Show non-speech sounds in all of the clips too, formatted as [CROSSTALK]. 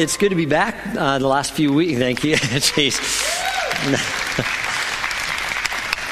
it's good to be back. Uh, the last few weeks, thank you. [LAUGHS] Jeez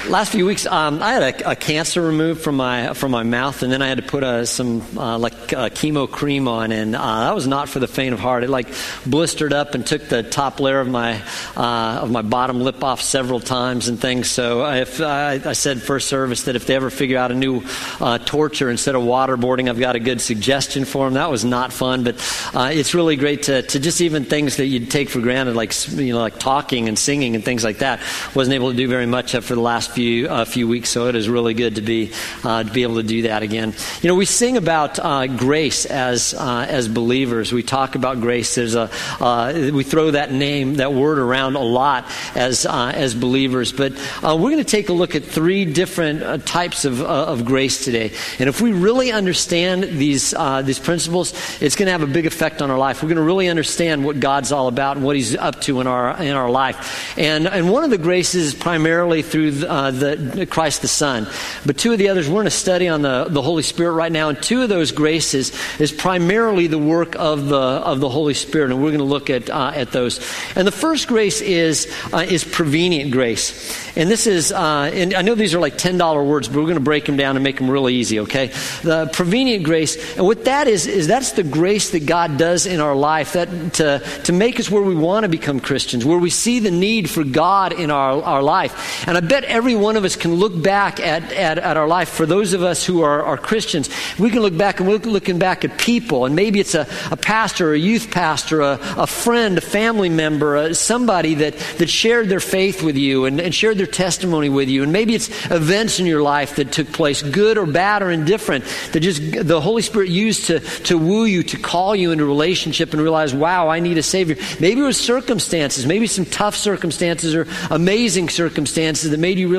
last few weeks, um, I had a, a, cancer removed from my from my mouth, and then I had to put a, some uh, like uh, chemo cream on, and uh, that was not for the faint of heart. It like blistered up and took the top layer of my uh, of my bottom lip off several times and things. So if I, I said first service that if they ever figure out a new uh, torture instead of waterboarding, I've got a good suggestion for them. That was not fun, but uh, it's really great to, to just even things that you'd take for granted, like you know, like talking and singing and things like that. Wasn't able to do very much for the last few a few weeks, so it is really good to be uh, to be able to do that again. You know, we sing about uh, grace as uh, as believers. We talk about grace. There's a uh, we throw that name that word around a lot as uh, as believers, but we're going to take a look at three different types of of grace today. And if we really understand these these principles, it's going to have a big effect on our life. We're going to really understand what God's all about and what He's up to in our in our life. And and one of the graces primarily through the, the Christ the Son. But two of the others, we're in a study on the, the Holy Spirit right now, and two of those graces is primarily the work of the, of the Holy Spirit, and we're going to look at, uh, at those. And the first grace is, uh, is prevenient grace. And this is, uh, and I know these are like $10 words, but we're going to break them down and make them really easy, okay? The prevenient grace, and what that is, is that's the grace that God does in our life that to, to make us where we want to become Christians, where we see the need for God in our, our life. And I bet every one of us can look back at, at, at our life, for those of us who are, are Christians, we can look back and we're looking back at people, and maybe it's a, a pastor, a youth pastor, a, a friend, a family member, a, somebody that, that shared their faith with you and, and shared their testimony with you. And maybe it's events in your life that took place, good or bad or indifferent, that just the Holy Spirit used to, to woo you, to call you into relationship and realize, wow, I need a Savior. Maybe it was circumstances, maybe some tough circumstances or amazing circumstances that made you realize,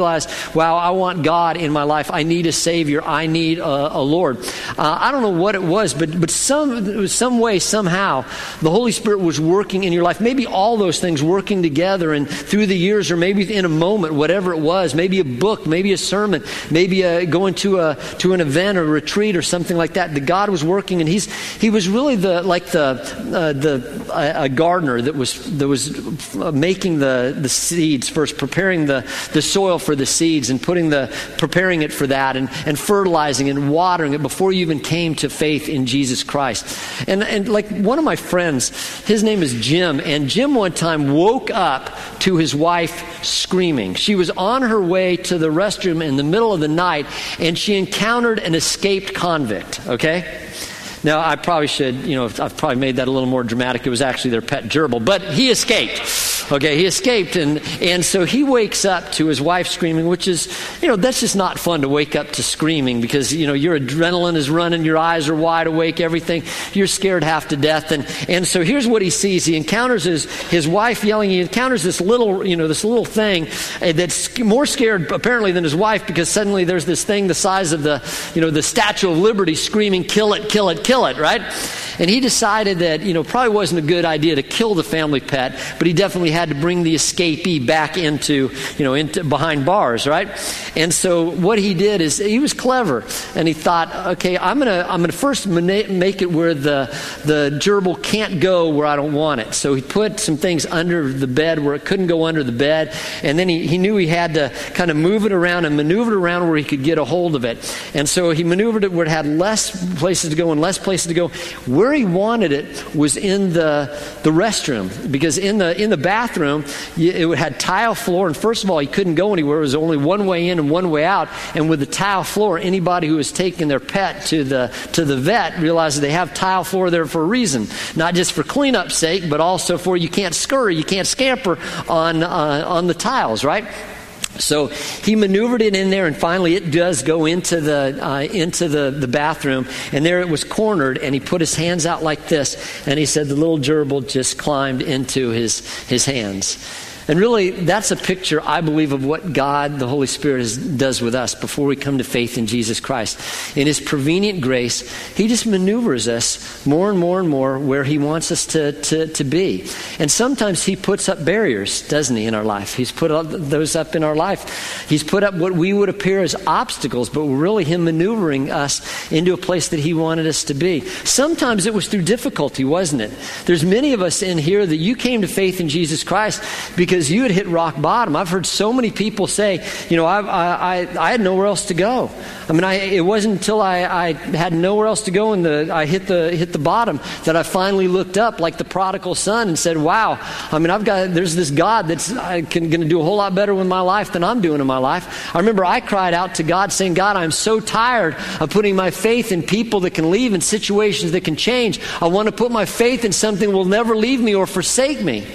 wow, I want God in my life. I need a Savior. I need a, a Lord. Uh, I don't know what it was, but, but some, some way, somehow, the Holy Spirit was working in your life. Maybe all those things working together and through the years, or maybe in a moment, whatever it was, maybe a book, maybe a sermon, maybe a, going to, a, to an event or retreat or something like that. The God was working, and he's, he was really the, like the, uh, the, a gardener that was, that was making the, the seeds first, preparing the, the soil for the seeds and putting the, preparing it for that and, and fertilizing and watering it before you even came to faith in Jesus Christ. And, and like one of my friends, his name is Jim, and Jim one time woke up to his wife screaming. She was on her way to the restroom in the middle of the night and she encountered an escaped convict, okay? Now, I probably should, you know, I've probably made that a little more dramatic. It was actually their pet gerbil, but he escaped. Okay, he escaped, and, and so he wakes up to his wife screaming, which is, you know, that's just not fun to wake up to screaming because, you know, your adrenaline is running, your eyes are wide awake, everything. You're scared half to death. And, and so here's what he sees. He encounters his, his wife yelling. He encounters this little, you know, this little thing uh, that's more scared apparently than his wife because suddenly there's this thing the size of the, you know, the Statue of Liberty screaming, kill it, kill it, kill it, right? And he decided that, you know, probably wasn't a good idea to kill the family pet, but he definitely had to bring the escapee back into, you know, into behind bars, right? And so what he did is he was clever and he thought, okay, I'm to I'm to first make it where the the gerbil can't go where I don't want it. So he put some things under the bed where it couldn't go under the bed, and then he, he knew he had to kind of move it around and maneuver it around where he could get a hold of it. And so he maneuvered it where it had less places to go and less places to go. Where he wanted it was in the, the restroom because in the, in the bathroom, it had tile floor. And first of all, you couldn't go anywhere. It was only one way in and one way out. And with the tile floor, anybody who was taking their pet to the, to the vet realizes they have tile floor there for a reason. Not just for cleanup's sake, but also for you can't scurry, you can't scamper on, uh, on the tiles, right? So he maneuvered it in there, and finally it does go into the uh, into the, the bathroom. And there it was cornered, and he put his hands out like this, and he said the little gerbil just climbed into his his hands. And really, that's a picture, I believe, of what God, the Holy Spirit, is, does with us before we come to faith in Jesus Christ. In His prevenient grace, He just maneuvers us more and more and more where He wants us to, to, to be. And sometimes He puts up barriers, doesn't He, in our life? He's put those up in our life. He's put up what we would appear as obstacles, but really Him maneuvering us into a place that He wanted us to be. Sometimes it was through difficulty, wasn't it? There's many of us in here that you came to faith in Jesus Christ because you had hit rock bottom. I've heard so many people say, you know, I, I, I had nowhere else to go. I mean, I, it wasn't until I, I had nowhere else to go and the, I hit the, hit the bottom that I finally looked up like the prodigal son and said, wow, I mean, I've got, there's this God that's going to do a whole lot better with my life than I'm doing in my life. I remember I cried out to God saying, God, I'm so tired of putting my faith in people that can leave and situations that can change. I want to put my faith in something will never leave me or forsake me.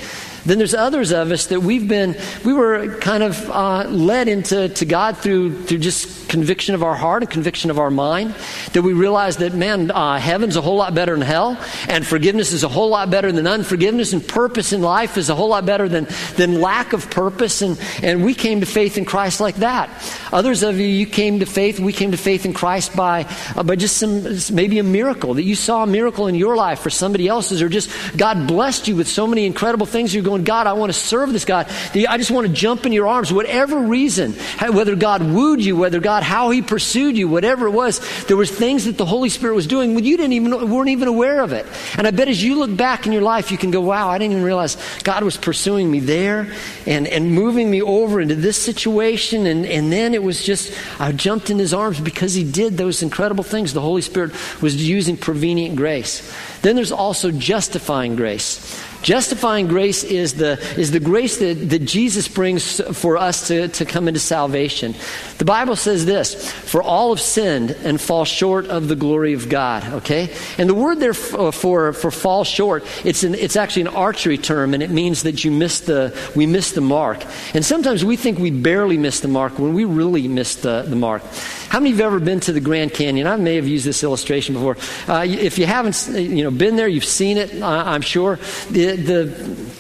Then there's others of us that we've been, we were kind of uh, led into to God through, through just conviction of our heart and conviction of our mind. That we realize that, man, uh, heaven's a whole lot better than hell, and forgiveness is a whole lot better than unforgiveness, and purpose in life is a whole lot better than, than lack of purpose. And, and we came to faith in Christ like that. Others of you, you came to faith, we came to faith in Christ by, uh, by just some, maybe a miracle, that you saw a miracle in your life or somebody else's, or just God blessed you with so many incredible things. You're going, going, God, I want to serve this God. I just want to jump in your arms. Whatever reason, whether God wooed you, whether God, how he pursued you, whatever it was, there was things that the Holy Spirit was doing when you didn't even, weren't even aware of it. And I bet as you look back in your life, you can go, wow, I didn't even realize God was pursuing me there and, and moving me over into this situation. And, and then it was just, I jumped in his arms because he did those incredible things. The Holy Spirit was using prevenient grace. Then there's also justifying grace. Justifying grace is the, is the grace that, that Jesus brings for us to, to come into salvation. The Bible says this For all have sinned and fall short of the glory of God. Okay? And the word there for, for, for fall short, it's, an, it's actually an archery term, and it means that you miss the, we miss the mark. And sometimes we think we barely miss the mark when we really miss the, the mark. How many of you have ever been to the Grand Canyon? I may have used this illustration before. Uh, if you haven't you know, been there, you've seen it, uh, I'm sure. The, the,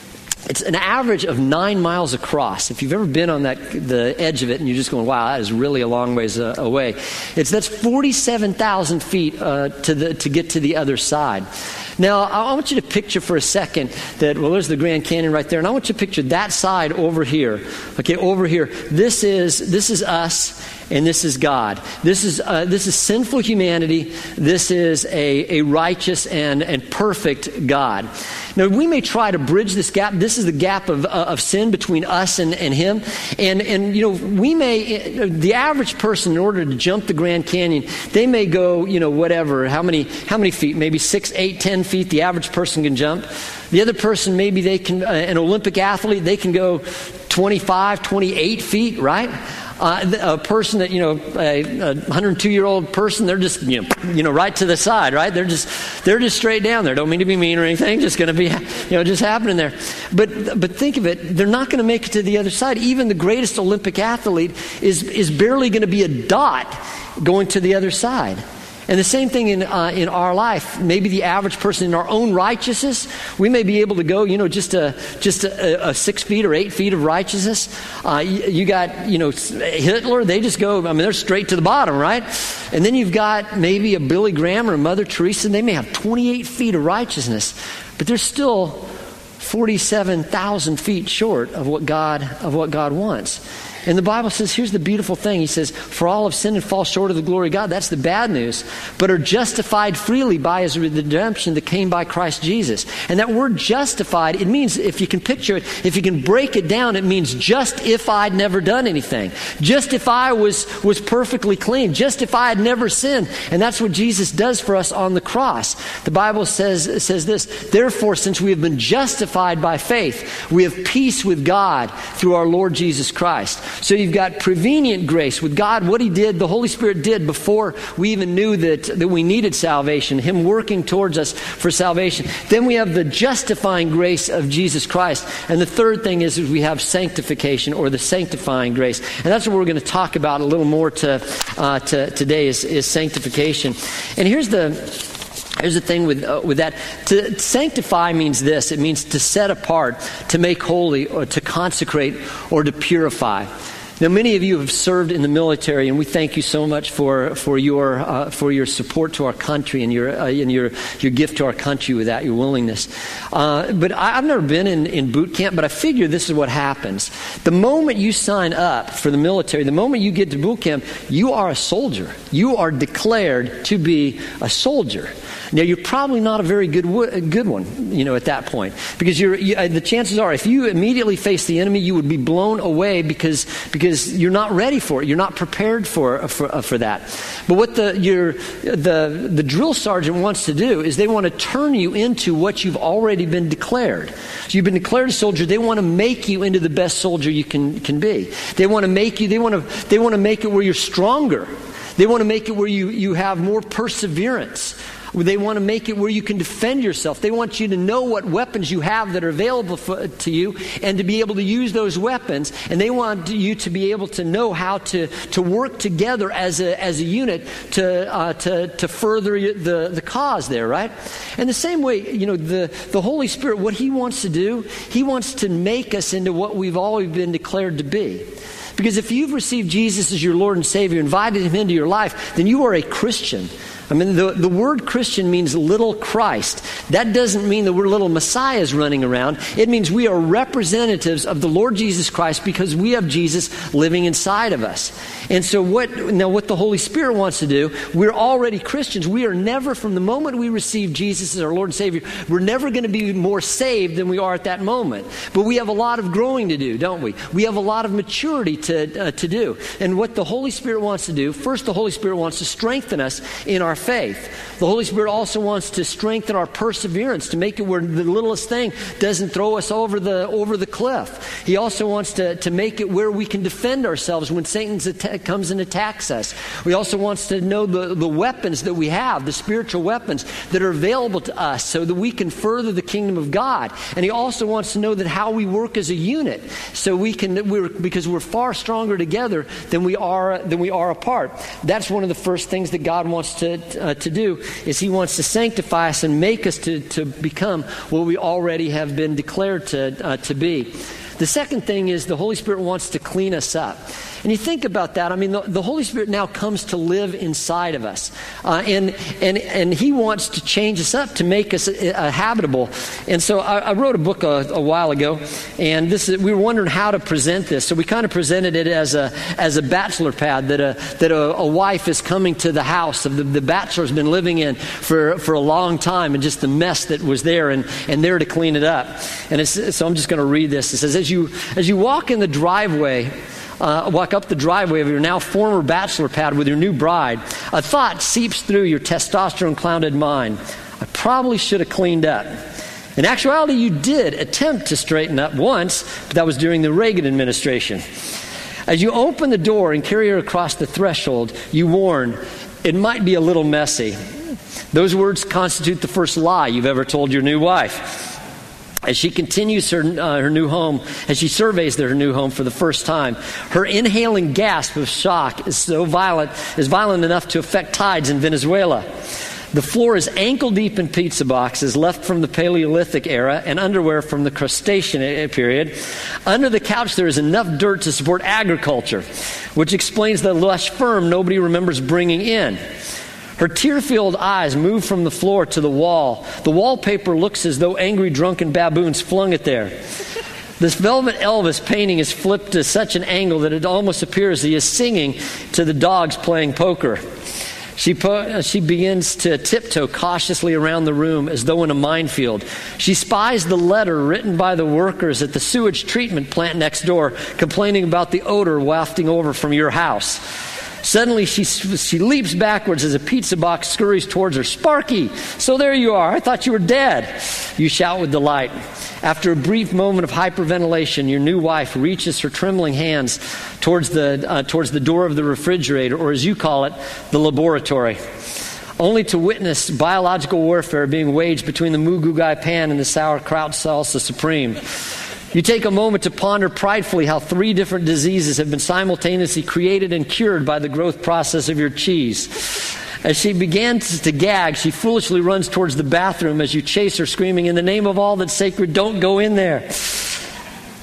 it's an average of nine miles across. If you've ever been on that, the edge of it and you're just going, wow, that is really a long ways uh, away. It's, that's 47,000 feet uh, to, the, to get to the other side. Now, I want you to picture for a second that, well, there's the Grand Canyon right there, and I want you to picture that side over here. Okay, over here. This is, this is us, and this is God. This is, uh, this is sinful humanity. This is a, a righteous and, and perfect God. Now, we may try to bridge this gap. This is the gap of, uh, of sin between us and, and Him. And, and, you know, we may, the average person, in order to jump the Grand Canyon, they may go, you know, whatever, how many, how many feet? Maybe six, eight, ten feet the average person can jump. The other person, maybe they can, uh, an Olympic athlete, they can go 25, 28 feet, right? Uh, a person that you know a 102 year old person they're just you know, you know right to the side right? They're just they're just straight down there. Don't mean to be mean or anything just going to be you know just happening there. But but think of it they're not going to make it to the other side. Even the greatest olympic athlete is is barely going to be a dot going to the other side and the same thing in, uh, in our life. Maybe the average person in our own righteousness, we may be able to go, you know, just a, just a, a six feet or eight feet of righteousness. Uh, you, you, got, you know, Hitler, they just go, I mean, they're straight to the bottom, right? And then you've got maybe a Billy Graham or a Mother Teresa, they may have 28 feet of righteousness, but they're still 47,000 feet short of what God, of what God wants. And the Bible says, here's the beautiful thing. He says, For all have sinned and fall short of the glory of God. That's the bad news. But are justified freely by his redemption that came by Christ Jesus. And that word justified, it means, if you can picture it, if you can break it down, it means just if I'd never done anything. Just if I was, was perfectly clean. Just if I had never sinned. And that's what Jesus does for us on the cross. The Bible says, says this Therefore, since we have been justified by faith, we have peace with God through our Lord Jesus Christ. So you've got prevenient grace with God, what He did, the Holy Spirit did before we even knew that, that we needed salvation, Him working towards us for salvation. Then we have the justifying grace of Jesus Christ. And the third thing is, is we have sanctification or the sanctifying grace. And that's what we're going to talk about a little more to, uh, to today is, is sanctification. And here's the Here's the thing with, uh, with that. To sanctify means this it means to set apart, to make holy, or to consecrate, or to purify. Now, many of you have served in the military, and we thank you so much for, for, your, uh, for your support to our country and, your, uh, and your, your gift to our country with that, your willingness. Uh, but I, have never been in, in boot camp, but I figure this is what happens. The moment you sign up for the military, the moment you get to boot camp, you are a soldier. You are declared to be a soldier. Now, you're probably not a very good, good one, you know, at that point. Because you're, you, uh, the chances are, if you immediately face the enemy, you would be blown away because, because you're not ready for it. You're not prepared for, uh, for, uh, for that. But what the, your, the, the drill sergeant wants to do is they want to turn you into what you've already been declared. So you've been declared a soldier. They want to make you into the best soldier you can, can be. They want to make you, they want to, they want to make it where you're stronger. They want to make it where you, you have more perseverance. They want to make it where you can defend yourself. They want you to know what weapons you have that are available for, to you and to be able to use those weapons. And they want you to be able to know how to, to work together as a, as a unit to, uh, to, to further the, the cause there, right? And the same way, you know, the, the Holy Spirit, what He wants to do, He wants to make us into what we've always been declared to be. Because if you've received Jesus as your Lord and Savior, invited Him into your life, then you are a Christian. I mean, the, the word Christian means little Christ. That doesn't mean that we're little messiahs running around. It means we are representatives of the Lord Jesus Christ because we have Jesus living inside of us. And so, what now, what the Holy Spirit wants to do, we're already Christians. We are never, from the moment we receive Jesus as our Lord and Savior, we're never going to be more saved than we are at that moment. But we have a lot of growing to do, don't we? We have a lot of maturity to, uh, to do. And what the Holy Spirit wants to do, first, the Holy Spirit wants to strengthen us in our faith. The Holy Spirit also wants to strengthen our perseverance, to make it where the littlest thing doesn't throw us over the, over the cliff. He also wants to, to make it where we can defend ourselves when Satan attack comes and attacks us. He also wants to know the, the weapons that we have, the spiritual weapons that are available to us so that we can further the kingdom of God. And he also wants to know that how we work as a unit so we can, we're, because we're far stronger together than we are, than we are apart. That's one of the first things that God wants to, uh, to do is he wants to sanctify us and make us to, to become what we already have been declared to, uh, to be. The second thing is the Holy Spirit wants to clean us up. And you think about that, I mean, the, the Holy Spirit now comes to live inside of us. Uh, and, and, and He wants to change us up to make us uh, habitable. And so I, I wrote a book a, a, while ago, and this is, we were wondering how to present this. So we kind of presented it as a, as a bachelor pad that, a, that a, a wife is coming to the house of the, the bachelor's been living in for, for a long time and just the mess that was there and, and there to clean it up. And so I'm just going to read this. It says, as you, as you walk in the driveway, uh, walk up the driveway of your now former bachelor pad with your new bride, a thought seeps through your testosterone clouded mind. I probably should have cleaned up. In actuality, you did attempt to straighten up once, but that was during the Reagan administration. As you open the door and carry her across the threshold, you warn, it might be a little messy. Those words constitute the first lie you've ever told your new wife. As she continues her, uh, her new home, as she surveys her new home for the first time, her inhaling gasp of shock is so violent, is violent enough to affect tides in Venezuela. The floor is ankle deep in pizza boxes left from the Paleolithic era and underwear from the crustacean period. Under the couch, there is enough dirt to support agriculture, which explains the lush firm nobody remembers bringing in. Her tear filled eyes move from the floor to the wall. The wallpaper looks as though angry drunken baboons flung it there. This velvet Elvis painting is flipped to such an angle that it almost appears he is singing to the dogs playing poker. She, po- uh, she begins to tiptoe cautiously around the room as though in a minefield. She spies the letter written by the workers at the sewage treatment plant next door, complaining about the odor wafting over from your house. Suddenly, she, she leaps backwards as a pizza box scurries towards her. Sparky! So there you are. I thought you were dead. You shout with delight. After a brief moment of hyperventilation, your new wife reaches her trembling hands towards the, uh, towards the door of the refrigerator, or as you call it, the laboratory only to witness biological warfare being waged between the moo goo gai pan and the sauerkraut salsa supreme. You take a moment to ponder pridefully how three different diseases have been simultaneously created and cured by the growth process of your cheese. As she begins to gag, she foolishly runs towards the bathroom as you chase her, screaming, In the name of all that's sacred, don't go in there.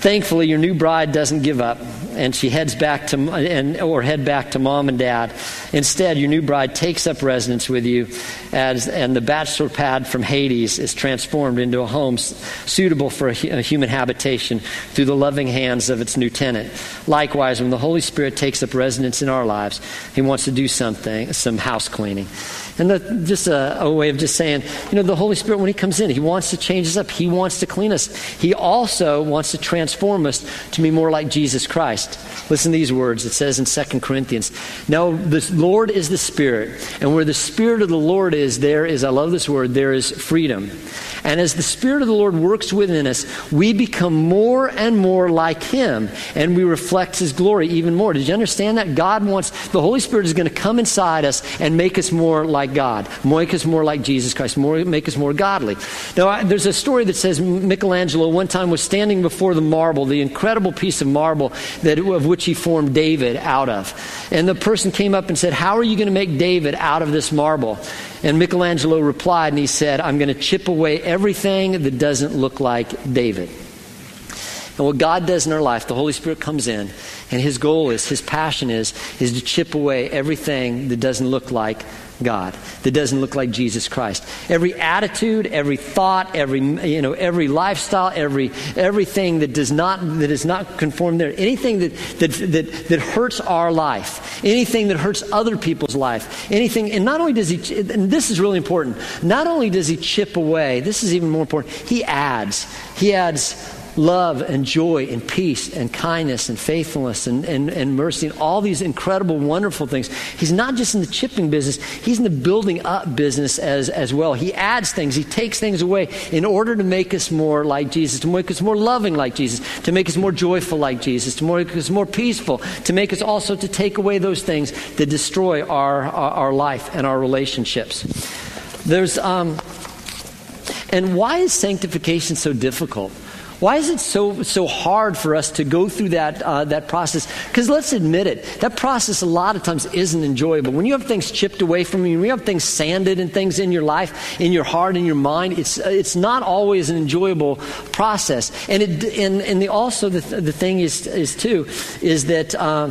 Thankfully, your new bride doesn't give up, and she heads back to and or head back to mom and dad. Instead, your new bride takes up residence with you, as and the bachelor pad from Hades is transformed into a home suitable for a, a human habitation through the loving hands of its new tenant. Likewise, when the Holy Spirit takes up residence in our lives, He wants to do something, some house cleaning. And the, just a, a, way of just saying, you know, the Holy Spirit, when He comes in, He wants to change us up. He wants to clean us. He also wants to transform us to be more like Jesus Christ. Listen to these words. It says in 2 Corinthians, Now the Lord is the Spirit, and where the Spirit of the Lord is, there is, I love this word, there is freedom. And as the Spirit of the Lord works within us, we become more and more like Him, and we reflect His glory even more. Did you understand that? God wants, the Holy Spirit is going to come inside us and make us more like God, make us more like Jesus Christ, more, make us more godly. Now, I, there's a story that says Michelangelo one time was standing before the marble, the incredible piece of marble that, of which he formed David out of. And the person came up and said, How are you going to make David out of this marble? And Michelangelo replied and he said, I'm going to chip away everything that doesn't look like David. And what God does in our life, the Holy Spirit comes in, and his goal is, his passion is, is to chip away everything that doesn't look like God, that doesn't look like Jesus Christ. Every attitude, every thought, every you know, every lifestyle, every everything that does not that is not conform there, anything that that that, that hurts our life, anything that hurts other people's life, anything, and not only does he, and this is really important, not only does he chip away, this is even more important, he adds, he adds love and joy and peace and kindness and faithfulness and, and, and mercy and all these incredible, wonderful things. He's not just in the chipping business, he's in the building up business as, as well. He adds things, he takes things away in order to make us more like Jesus, to make us more loving like Jesus, to make us more joyful like Jesus, to make us more peaceful, to make us also to take away those things that destroy our, our, our life and our relationships. There's, um, and why is sanctification so difficult? Why is it so, so hard for us to go through that, uh, that process? Because let's admit it, that process a lot of times isn't enjoyable. When you have things chipped away from you, when you have things sanded and things in your life, in your heart, in your mind, it's, uh, it's not always an enjoyable process. And, it, and, and the, also the, the thing is, is too, is that, uh,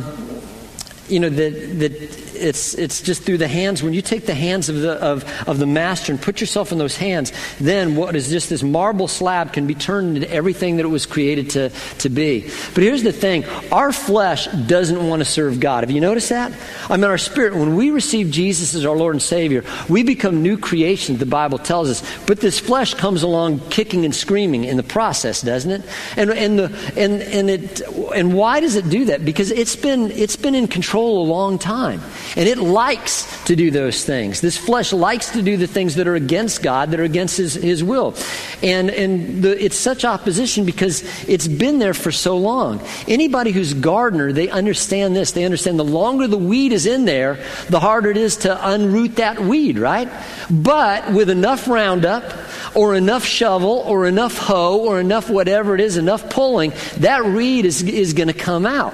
you know, that, that it's, it's just through the hands. When you take the hands of the, of, of the master and put yourself in those hands, then what is just this marble slab can be turned into everything that it was created to, to be. But here's the thing our flesh doesn't want to serve God. Have you noticed that? I mean, our spirit, when we receive Jesus as our Lord and Savior, we become new creations, the Bible tells us. But this flesh comes along kicking and screaming in the process, doesn't it? And, and, the, and, and, it, and why does it do that? Because it's been, it's been in control a long time. And it likes to do those things. This flesh likes to do the things that are against God, that are against His, his will. And, and the, it's such opposition because it's been there for so long. Anybody who's gardener, they understand this. They understand the longer the weed is in there, the harder it is to unroot that weed, right? But with enough Roundup, or enough shovel, or enough hoe, or enough whatever it is, enough pulling, that weed is, is going to come out.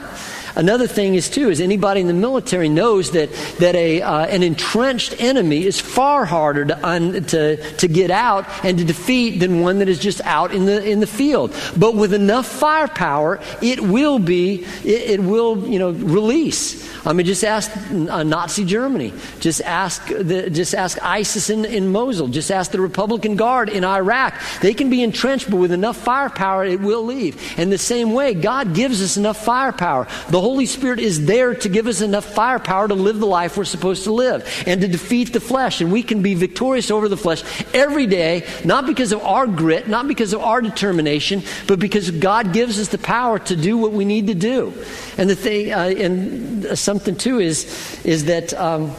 Another thing is too is anybody in the military knows that that a uh, an entrenched enemy is far harder to, un, to to get out and to defeat than one that is just out in the in the field. But with enough firepower, it will be it, it will you know release. I mean, just ask uh, Nazi Germany. Just ask the, just ask ISIS in, in Mosul. Just ask the Republican Guard in Iraq. They can be entrenched, but with enough firepower, it will leave. And the same way, God gives us enough firepower. The Holy Spirit is there to give us enough firepower to live the life we're supposed to live and to defeat the flesh. And we can be victorious over the flesh every day, not because of our grit, not because of our determination, but because God gives us the power to do what we need to do. And the thing, uh, and something too is, is that, um,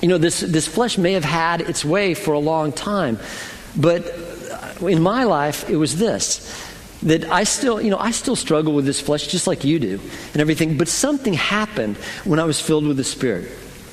you know, this, this flesh may have had its way for a long time, but in my life, it was this that I still, you know, I still struggle with this flesh just like you do and everything, but something happened when I was filled with the Spirit.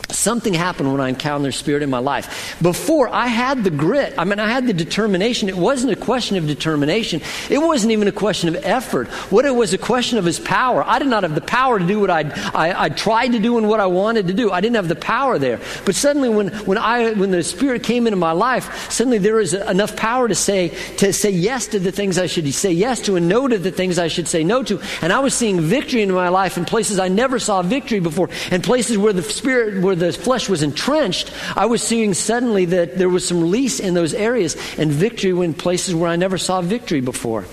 Something happened when I encountered their spirit in my life. Before, I had the grit. I mean, I had the determination. It wasn't a question of determination. It wasn't even a question of effort. What it was a question of is power. I did not have the power to do what I'd, I, I tried to do and what I wanted to do. I didn't have the power there. But suddenly, when, when, I, when the Spirit came into my life, suddenly there was enough power to say, to say yes to the things I should say yes to and no to the things I should say no to. And I was seeing victory in my life in places I never saw victory before, and places where the Spirit, where the flesh was entrenched, I was seeing suddenly that there was some release in those areas and victory in places where I never saw victory before.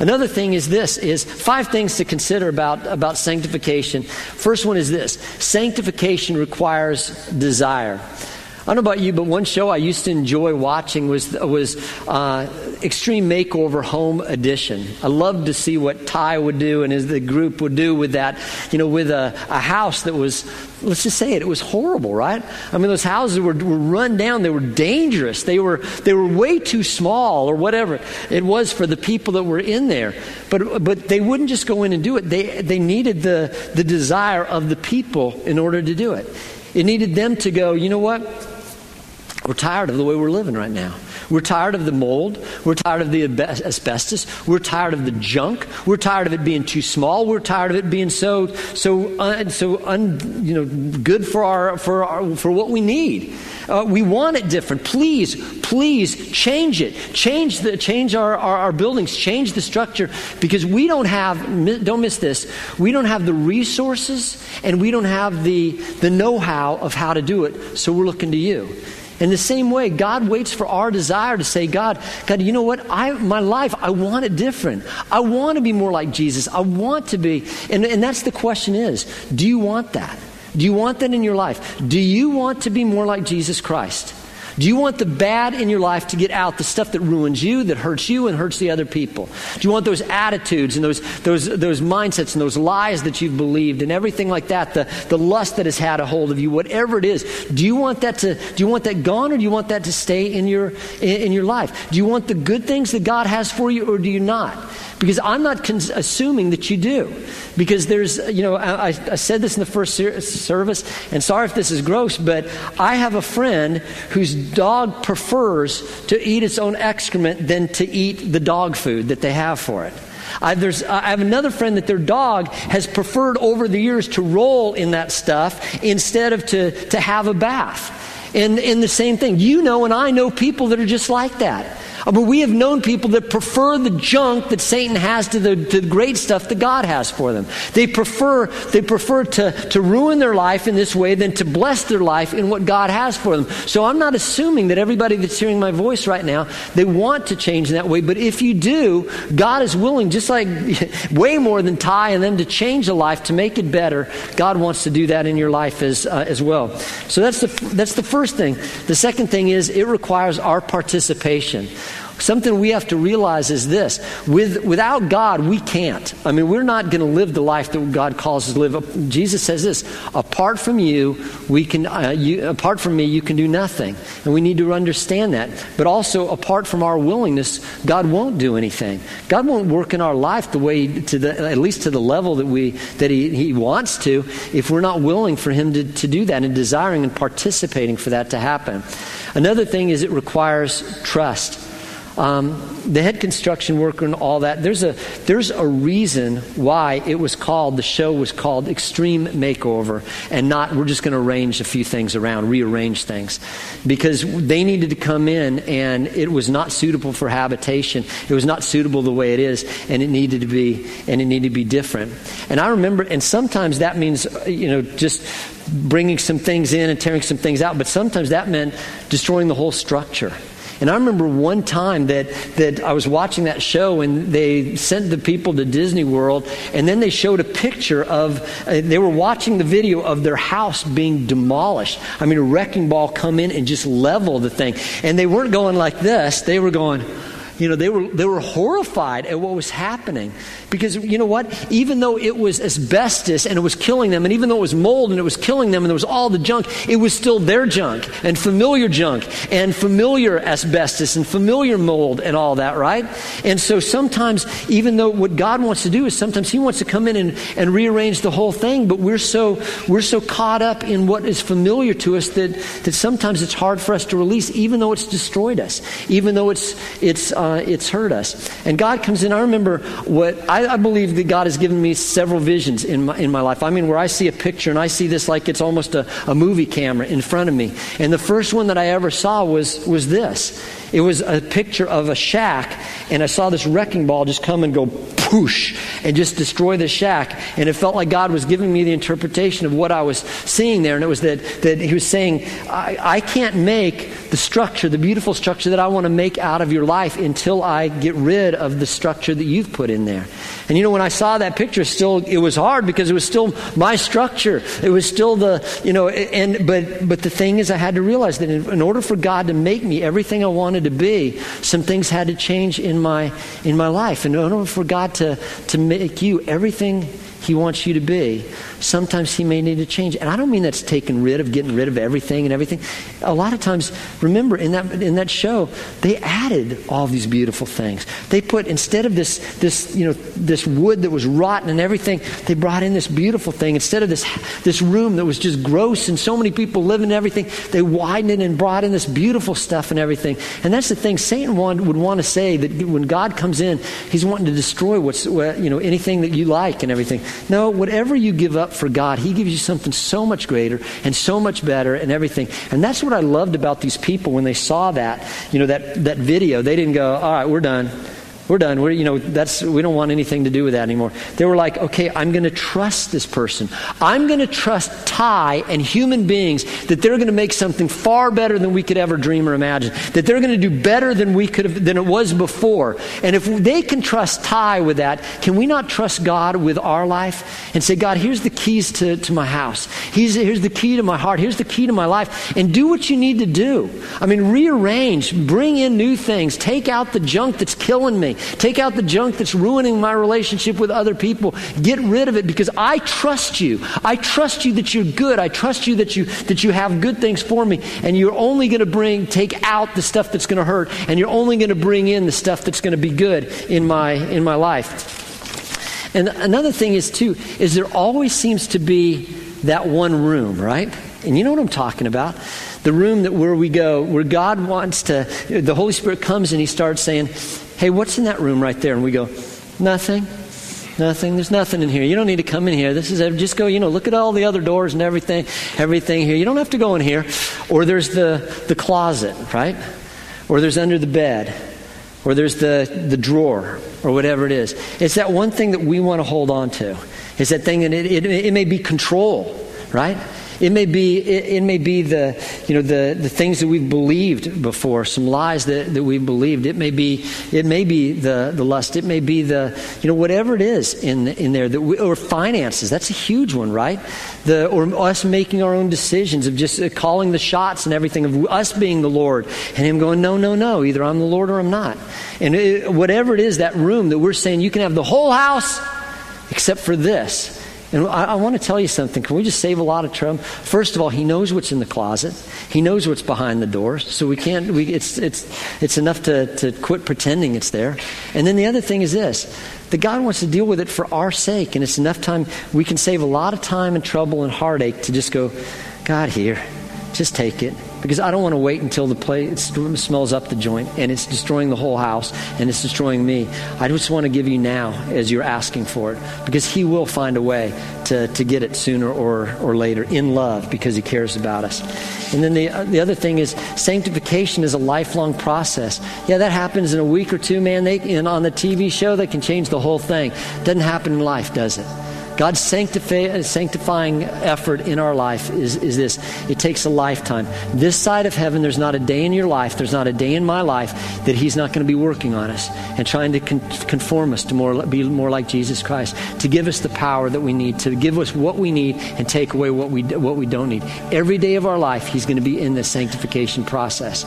Another thing is this is five things to consider about, about sanctification. First one is this sanctification requires desire. I don't know about you, but one show I used to enjoy watching was was uh, Extreme Makeover Home Edition. I loved to see what Ty would do and his the group would do with that, you know, with a, a house that was, let's just say it, it was horrible, right? I mean, those houses were, were run down. They were dangerous. They were they were way too small or whatever it was for the people that were in there. But but they wouldn't just go in and do it. They they needed the the desire of the people in order to do it. It needed them to go, you know what? We're tired of the way we're living right now. We're tired of the mold. We're tired of the asbestos. We're tired of the junk. We're tired of it being too small. We're tired of it being so so un, so un, you know good for our for our, for what we need. Uh, we want it different. Please, please change it. Change the change our, our, our buildings. Change the structure because we don't have. Don't miss this. We don't have the resources and we don't have the the know how of how to do it. So we're looking to you. In the same way, God waits for our desire to say, God, God, you know what? I, my life, I want it different. I want to be more like Jesus. I want to be. And, and that's the question is, do you want that? Do you want that in your life? Do you want to be more like Jesus Christ? Do you want the bad in your life to get out, the stuff that ruins you, that hurts you, and hurts the other people? Do you want those attitudes and those, those, those mindsets and those lies that you've believed and everything like that, the, the lust that has had a hold of you, whatever it is? Do you want that to, do you want that gone or do you want that to stay in your, in, in your life? Do you want the good things that God has for you or do you not? Because I'm not assuming that you do. Because there's, you know, I, I, said this in the first ser- service, and sorry if this is gross, but I have a friend whose dog prefers to eat its own excrement than to eat the dog food that they have for it. I, I, have another friend that their dog has preferred over the years to roll in that stuff instead of to, to have a bath. And, and the same thing. You know, and I know people that are just like that. But we have known people that prefer the junk that Satan has to the, to the great stuff that God has for them. They prefer, they prefer to, to ruin their life in this way than to bless their life in what God has for them. So I'm not assuming that everybody that's hearing my voice right now, they want to change in that way. But if you do, God is willing, just like [LAUGHS] way more than Ty and them, to change a life, to make it better. God wants to do that in your life as, uh, as well. So that's the, that's the first thing. The second thing is it requires our participation. Something we have to realize is this With, without God, we can't. I mean, we're not going to live the life that God calls us to live. Jesus says this apart from you, we can, uh, you, apart from me, you can do nothing. And we need to understand that. But also, apart from our willingness, God won't do anything. God won't work in our life the way, to the, at least to the level that, we, that he, he wants to, if we're not willing for Him to, to do that and desiring and participating for that to happen. Another thing is it requires trust um, the head construction worker and all that. There's a there's a reason why it was called the show was called Extreme Makeover and not we're just going to arrange a few things around, rearrange things, because they needed to come in and it was not suitable for habitation. It was not suitable the way it is, and it needed to be and it needed to be different. And I remember, and sometimes that means you know just bringing some things in and tearing some things out, but sometimes that meant destroying the whole structure. And I remember one time that, that I was watching that show and they sent the people to Disney World and then they showed a picture of, uh, they were watching the video of their house being demolished. I mean, a wrecking ball come in and just level the thing. And they weren't going like this, they were going, you know, they were, they were horrified at what was happening. Because, you know what? Even though it was asbestos and it was killing them, and even though it was mold and it was killing them and there was all the junk, it was still their junk and familiar junk and familiar asbestos and familiar mold and all that, right? And so sometimes, even though what God wants to do is sometimes He wants to come in and, and rearrange the whole thing, but we're so, we're so caught up in what is familiar to us that, that sometimes it's hard for us to release, even though it's destroyed us, even though it's, it's, uh, Uh, it's hurt us. And God comes in. I remember what I, I, believe that God has given me several visions in my, in my life. I mean, where I see a picture and I see this like it's almost a, a movie camera in front of me. And the first one that I ever saw was, was this. It was a picture of a shack, and I saw this wrecking ball just come and go poosh and just destroy the shack. And it felt like God was giving me the interpretation of what I was seeing there. And it was that, that He was saying, I, I can't make the structure, the beautiful structure that I want to make out of your life until I get rid of the structure that you've put in there. And you know, when I saw that picture, still, it was hard because it was still my structure. It was still the, you know, and, but, but the thing is, I had to realize that in, in order for God to make me everything I wanted to be, some things had to change in my, in my life. And in order for God to, to make you everything He wants you to be, sometimes He may need to change. And I don't mean that's taking rid of, getting rid of everything and everything. A lot of times, remember in that, in that show, they added all these beautiful things. They put, instead of this, this, you know, this wood that was rotten and everything, they brought in this beautiful thing. Instead of this, this room that was just gross and so many people living and everything, they widened it and brought in this beautiful stuff and everything. And that's the thing. Satan would want to say that when God comes in, he's wanting to destroy what's, you know, anything that you like and everything. No, whatever you give up for God, He gives you something so much greater and so much better and everything. And that's what I loved about these people when they saw that, you know, that, that video. They didn't go, all right, we're done. We're done. We're, you know, that's, we don't want anything to do with that anymore. They were like, okay, I'm going to trust this person. I'm going to trust Ty and human beings that they're going to make something far better than we could ever dream or imagine. That they're going to do better than we could have, than it was before. And if they can trust Ty with that, can we not trust God with our life and say, God, here's the keys to, to my house. Here's, here's the key to my heart. Here's the key to my life. And do what you need to do. I mean, rearrange, bring in new things, take out the junk that's killing me. Take out the junk that's ruining my relationship with other people. Get rid of it because I trust you. I trust you that you're good. I trust you that you that you have good things for me. And you're only going to bring take out the stuff that's going to hurt, and you're only going to bring in the stuff that's going to be good in my in my life. And another thing is too is there always seems to be that one room, right? And you know what I'm talking about? The room that where we go, where God wants to, the Holy Spirit comes and He starts saying, Hey, what's in that room right there? And we go, Nothing. Nothing. There's nothing in here. You don't need to come in here. This is uh, just go, you know, look at all the other doors and everything, everything here. You don't have to go in here. Or there's the, the closet, right? Or there's under the bed. Or there's the, the drawer or whatever it is. It's that one thing that we want to hold on to. It's that thing, and it, it, it may be control, right? It may be, it, it, may be the, you know, the, the things that we've believed before, some lies that, that we've believed. It may be, it may be the, the lust. It may be the, you know, whatever it is in, in there. That we, or finances. That's a huge one, right? The, or us making our own decisions of just uh, calling the shots and everything, of us being the Lord. And Him going, no, no, no. Either I'm the Lord or I'm not. And it, whatever it is, that room that we're saying, you can have the whole house except for this. And I, I, want to tell you something. Can we just save a lot of trouble? First of all, he knows what's in the closet. He knows what's behind the door. So we can't, we, it's, it's, it's enough to, to quit pretending it's there. And then the other thing is this that God wants to deal with it for our sake. And it's enough time, we can save a lot of time and trouble and heartache to just go, God, here, just take it because I don't want to wait until the place smells up the joint and it's destroying the whole house and it's destroying me. I just want to give you now as you're asking for it because He will find a way to, to get it sooner or, or later in love because He cares about us. And then the, the other thing is sanctification is a lifelong process. Yeah, that happens in a week or two, man. They, and on the TV show, they can change the whole thing. Doesn't happen in life, does it? God's sanctifying effort in our life is, is this it takes a lifetime. This side of heaven, there's not a day in your life, there's not a day in my life that He's not going to be working on us and trying to con- conform us to more, be more like Jesus Christ, to give us the power that we need, to give us what we need and take away what we, what we don't need. Every day of our life, He's going to be in this sanctification process.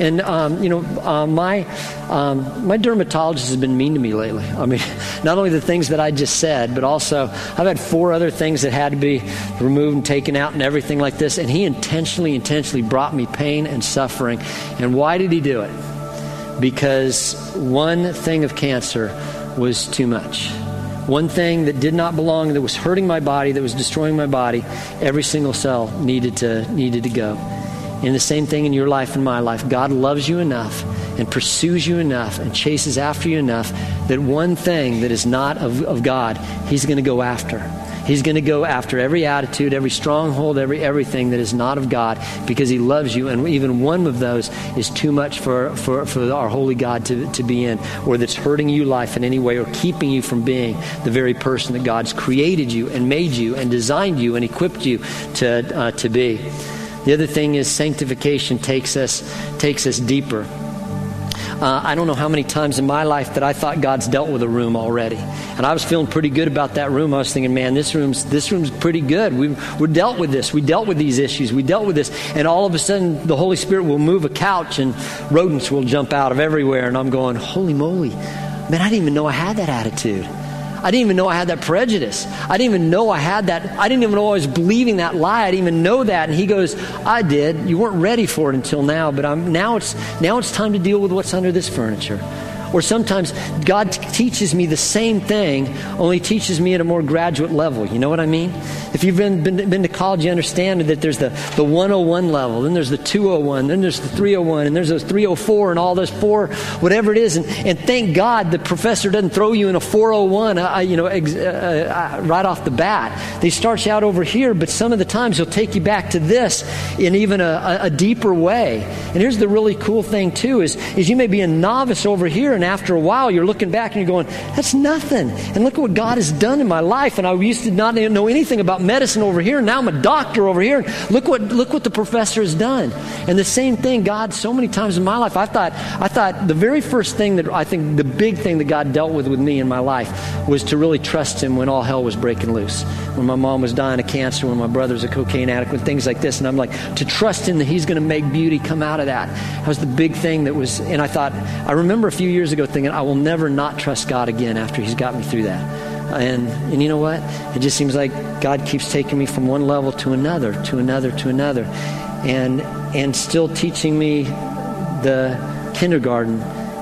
And, um, you know, uh, my, um, my dermatologist has been mean to me lately. I mean, [LAUGHS] not only the things that I just said, but also I've had four other things that had to be removed and taken out and everything like this. And he intentionally, intentionally brought me pain and suffering. And why did he do it? Because one thing of cancer was too much. One thing that did not belong, that was hurting my body, that was destroying my body, every single cell needed to, needed to go. And the same thing in your life and my life. God loves you enough and pursues you enough and chases after you enough that one thing that is not of, of God, He's going to go after. He's going to go after every attitude, every stronghold, every everything that is not of God because He loves you. And even one of those is too much for, for, for our holy God to, to be in, or that's hurting you life in any way or keeping you from being the very person that God's created you and made you and designed you and equipped you to, uh, to be. The other thing is sanctification takes us, takes us deeper. Uh, I don't know how many times in my life that I thought God's dealt with a room already, and I was feeling pretty good about that room. I was thinking, man, this room's this room's pretty good. We we dealt with this. We dealt with these issues. We dealt with this, and all of a sudden, the Holy Spirit will move a couch, and rodents will jump out of everywhere, and I'm going, holy moly, man! I didn't even know I had that attitude. I didn't even know I had that prejudice. I didn't even know I had that. I didn't even know I was believing that lie. I didn't even know that. And he goes, I did. You weren't ready for it until now, but I'm, now, it's, now it's time to deal with what's under this furniture. Or sometimes God t- teaches me the same thing, only teaches me at a more graduate level. You know what I mean? If you've been, been, been to college, you understand that there's the, the 101 level, then there's the 201, then there's the 301, and there's those 304 and all those four, whatever it is. And, and thank God the professor doesn't throw you in a 401, uh, uh, you know, ex- uh, uh, right off the bat. They start you out over here, but some of the times he'll take you back to this in even a, a, a deeper way. And here's the really cool thing too: is, is you may be a novice over here and after a while, you're looking back and you're going, that's nothing. And look at what God has done in my life. And I used to not know anything about medicine over here. And now I'm a doctor over here. Look what, look what the professor has done. And the same thing, God, so many times in my life, I thought, I thought the very first thing that I think the big thing that God dealt with with me in my life was to really trust Him when all hell was breaking loose. When my mom was dying of cancer, when my brother's a cocaine addict, when things like this. And I'm like, to trust Him that He's going to make beauty come out of that. That was the big thing that was, and I thought, I remember a few years ago thinking, I will never not trust God again after He's got me through that. And, and you know what? It just seems like God keeps taking me from one level to another, to another, to another. And, and still teaching me the kindergarten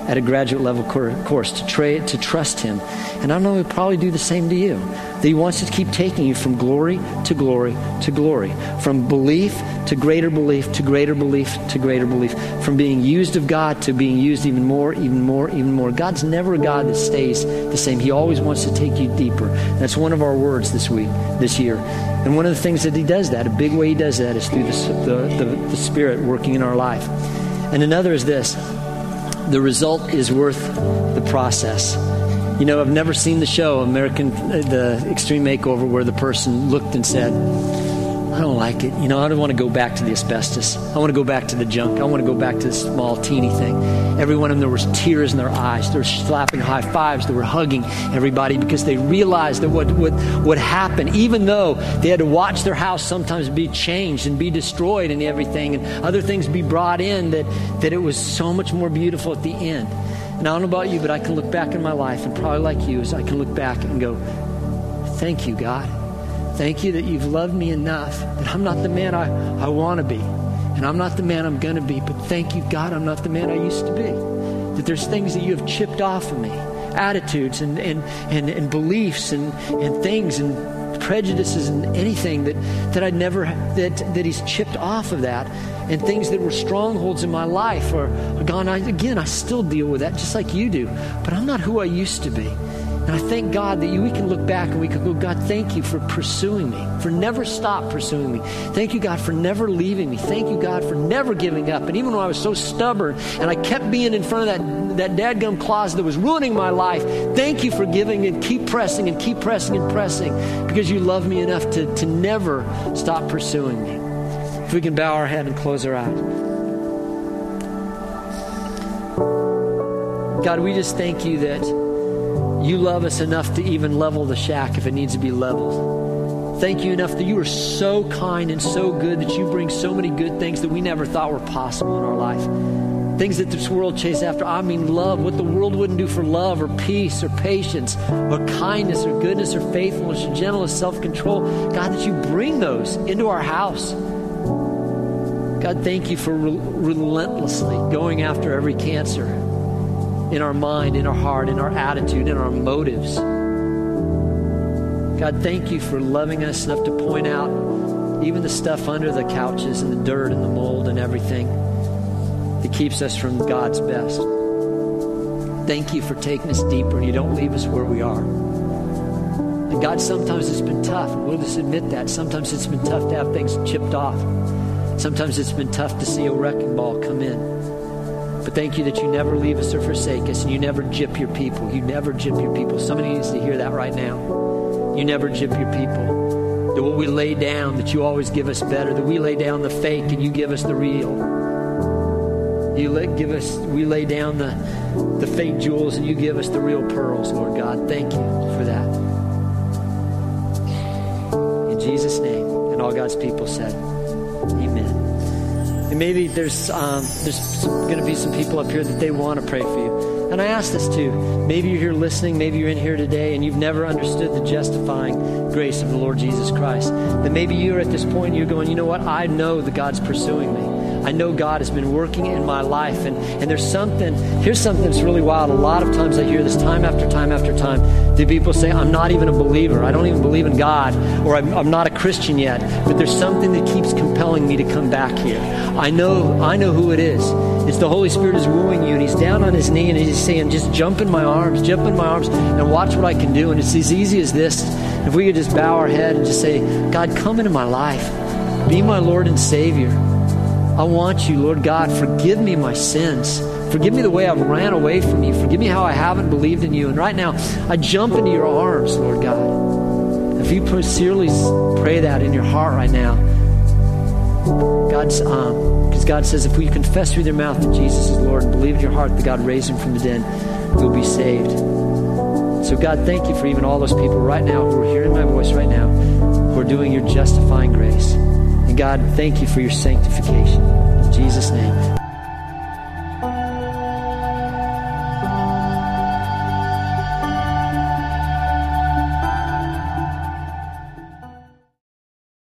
at a graduate level course to, tra- to trust Him. And I know He'll probably do the same to you. That He wants to keep taking you from glory to glory to glory, from belief to greater belief to greater belief to greater belief, from being used of God to being used even more, even more, even more. God's never a God that stays the same. He always wants to take you deeper. That's one of our words this week, this year. And one of the things that He does that, a big way He does that, is through the, the, the, the Spirit working in our life. And another is this the result is worth the process. You know, I've never seen the show American uh, the Extreme Makeover where the person looked and said, I don't like it. You know, I don't want to go back to the asbestos. I want to go back to the junk. I want to go back to the small, teeny thing. Every one of them, there was tears in their eyes. They were slapping high fives. They were hugging everybody because they realized that what would what happened, even though they had to watch their house sometimes be changed and be destroyed and everything, and other things be brought in, that, that it was so much more beautiful at the end. And I don't know about you, but I can look back in my life, and probably like you, is I can look back and go, Thank you, God. Thank you that you've loved me enough that I'm not the man I, I want to be. And I'm not the man I'm going to be. But thank you, God, I'm not the man I used to be. That there's things that you have chipped off of me attitudes and, and, and, and beliefs and, and things and prejudices and anything that, that I never, that, that He's chipped off of that. And things that were strongholds in my life are, gone. I, again, I still deal with that just like you do. But I'm not who I used to be. And I thank God that we can look back and we can go, God, thank you for pursuing me, for never stop pursuing me. Thank you, God, for never leaving me. Thank you, God, for never giving up. And even when I was so stubborn and I kept being in front of that, that dadgum closet that was ruining my life, thank you for giving and keep pressing and keep pressing and pressing because you love me enough to, to never stop pursuing me. If we can bow our head and close our eyes. God, we just thank you that you love us enough to even level the shack if it needs to be leveled. Thank you enough that you are so kind and so good that you bring so many good things that we never thought were possible in our life. things that this world chase after. I mean, love, what the world wouldn't do for love or peace or patience or kindness or goodness or faithfulness or gentleness, self control. God, that you bring those into our house. God, thank you for re- relentlessly going after every cancer in our mind, in our heart, in our attitude, in our motives. God, thank you for loving us enough to point out even the stuff under the couches and the dirt and the mold and everything that keeps us from God's best. Thank you for taking us deeper and you don't leave us where we are. And God, sometimes it's been tough. We'll just admit that. Sometimes it's been tough to have things chipped off. Sometimes it's been tough to see a wrecking ball come in. But thank you that you never leave us or forsake us and you never jip your people. You never jip your people. Somebody needs to hear that right now. You never jip your people. That what we lay down, that you always give us better. That we lay down the fake and you give us the real. You let, give us, we lay down the, the fake jewels and you give us the real pearls, Lord God. Thank you for that. In Jesus' name. And all God's people said, Amen. And maybe there's um, there's going to be some people up here that they want to pray for you. And I ask this too. Maybe you're here listening, maybe you're in here today and you've never understood the justifying grace of the Lord Jesus Christ. Then maybe you're at this point and you're going, you know what? I know that God's pursuing me. I know God has been working in my life. And, and there's something, here's something that's really wild. A lot of times I hear this time after time after time. Do people say, I'm not even a believer. I don't even believe in God, or I'm, I'm not a Christian yet. But there's something that keeps compelling me to come back here. I know, I know who it is. It's the Holy Spirit is wooing you, and He's down on His knee, and He's saying, just jump in my arms, jump in my arms, and watch what I can do. And it's as easy as this. If we could just bow our head and just say, God, come into my life. Be my Lord and Savior. I want you, Lord God, forgive me my sins. Forgive me the way I've ran away from you. Forgive me how I haven't believed in you. And right now, I jump into your arms, Lord God. If you sincerely pray that in your heart right now, God's um, because God says if we confess with your mouth that Jesus is Lord and believe in your heart that God raised him from the dead, you'll be saved. So God, thank you for even all those people right now who are hearing my voice right now, who are doing your justifying grace. God, thank you for your sanctification. In Jesus' name.